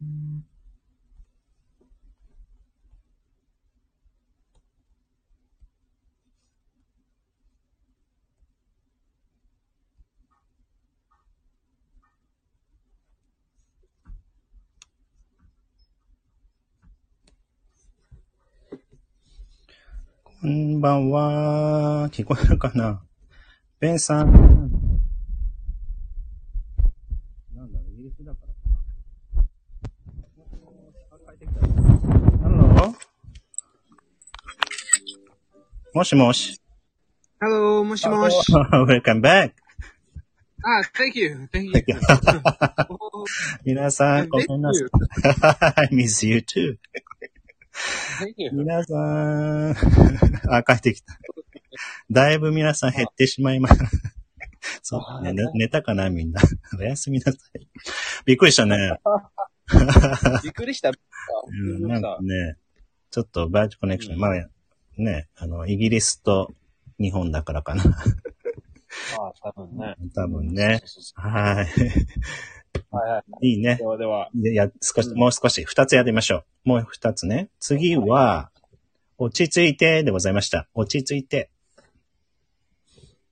こんばんは。聞こえるかなベンさん。なんだろう、イギリスだからかな。ハローもしもし。Hello, もしもし。Welcome back. あ、thank you, thank you. 皆さん、ごめんなさい。I miss you too. Thank you. 皆さん。あ、帰ってきた。だいぶ皆さん減ってしまいました。そう、ね、寝寝たかなみんな。おやすみなさい。びっくりしたね。びっくりした。うん、なんかね、ちょっとバーチコネクション、まあね、あの、イギリスと日本だからかな。あ多分ね。多分ね。はい。はいはい。いいねで。はでは。でや、少し、うんもう少し、二つやってみましょう。もう二つね。次は、落ち着いてでございました。落ち着いて。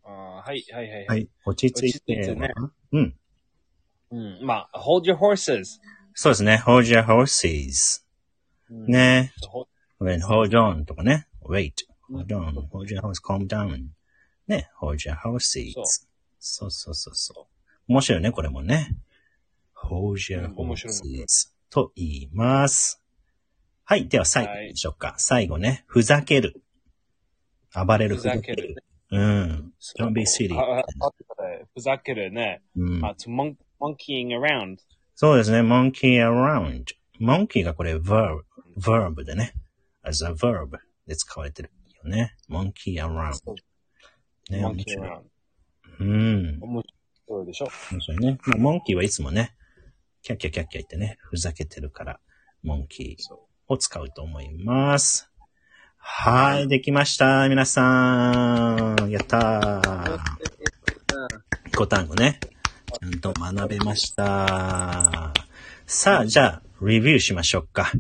あはいはいはい。。はいい。落ち着いて。落ち着いてねうん。うん。まあ、hold your horses. そうですね。hold your horses. うん。ね。hold on とかね。Wait. うん hold on. hold your horse, calm down. ね。hold your horses. そうそうそうそうそう。面白いね、これもね。hold your うん面白い horses と言います。はい。では最後はいでしょうか。最後ね。ふざける。暴れる。ふざける。うん。don't be silly. ふざけるね。うんあ、to mon- monkeying around. そうですね。monkey around. monkey がこれ verb, verb でね。as a verb で使われてるよね。monkey around. ね、面 monkey 白い。around. うん。面白いでしょ？面白いね。まあ、モンキーはいつもね、キャッキャキャッキャ言ってね、ふざけてるから、モンキーそを使うと思います。はい、できました。皆さん。やったー。5単語ね。ちゃんと学べました。さあ、じゃあ、レビューしましょうか。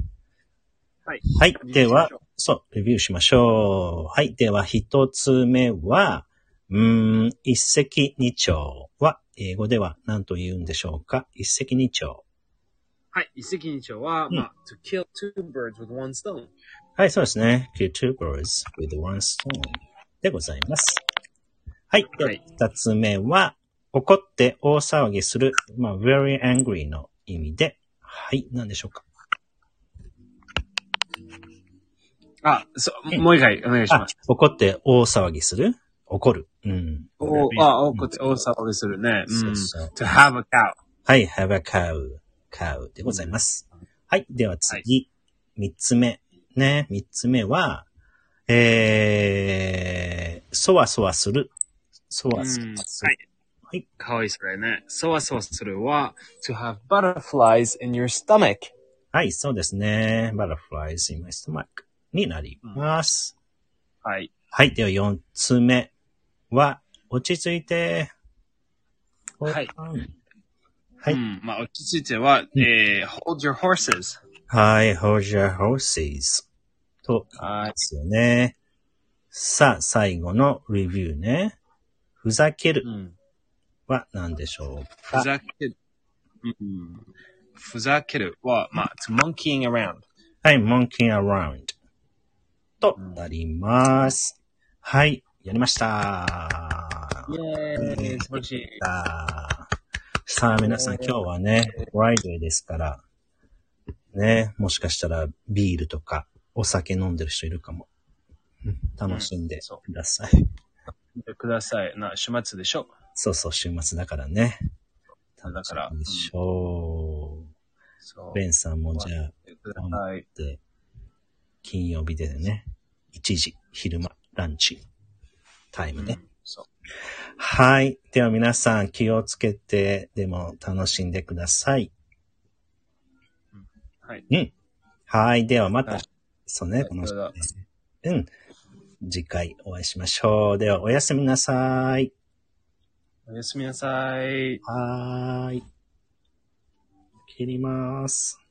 はい。はい。ではそう、レビューしましょう。はい。では、一つ目は、うーん、一石二鳥は、英語では何と言うんでしょうか？一石二鳥。はい。一石二鳥は、うんまあ、to kill two birds with one stone. はい、そうですね。kill two birds with one stone でございます。はい。ではい二つ目は、怒って大騒ぎする、まあ、very angry の意味で、はい、何でしょうか？あ、そう、もう一回お願いしあます。、怒って大騒ぎする？怒る？うん。おあ、おこって大騒ぎするね。うん。そうそう to have a cow. はい、have a cow, cow でございます。はい、では次、三、つ目。ね、三つ目は、えー、そわそわする。そわそわする。はい。かわいいそれね。そわそわするは、to have butterflies in your stomach. はい、そうですね。butterflies in my stomach になります。はい。はい、では四つ目は、落ち着いて。はいはいうん。まあ、落ち着いては、えー、hold your horses. はい、hold your horses と言いはいま。すよね。さあ、最後のレビューね。ふざけるうん。は何でしょうか？ふざける。うん。ふざけるは、まあ、to monkeying around. はい、monkey around となります。はい、やりました。イェーイ素晴らしい。さあ、皆さん今日はね、 Friday ですから、ね、もしかしたらビールとかお酒飲んでる人いるかも。うん楽しんでそください。見てください。な、週末でしょ？そうそう、週末だからね。だから楽しみでしょそうう。。ベンさんもじゃあ、見てください。で、金曜日でね、1時、昼間、ランチ、タイムね。そう。はい。では皆さん気をつけて、でも楽しんでください。はい。うん。はい。ではまた、はいそうね、このうん。次回お会いしましょう。ではおやすみなさい。おやすみなさい。はーい。切ります。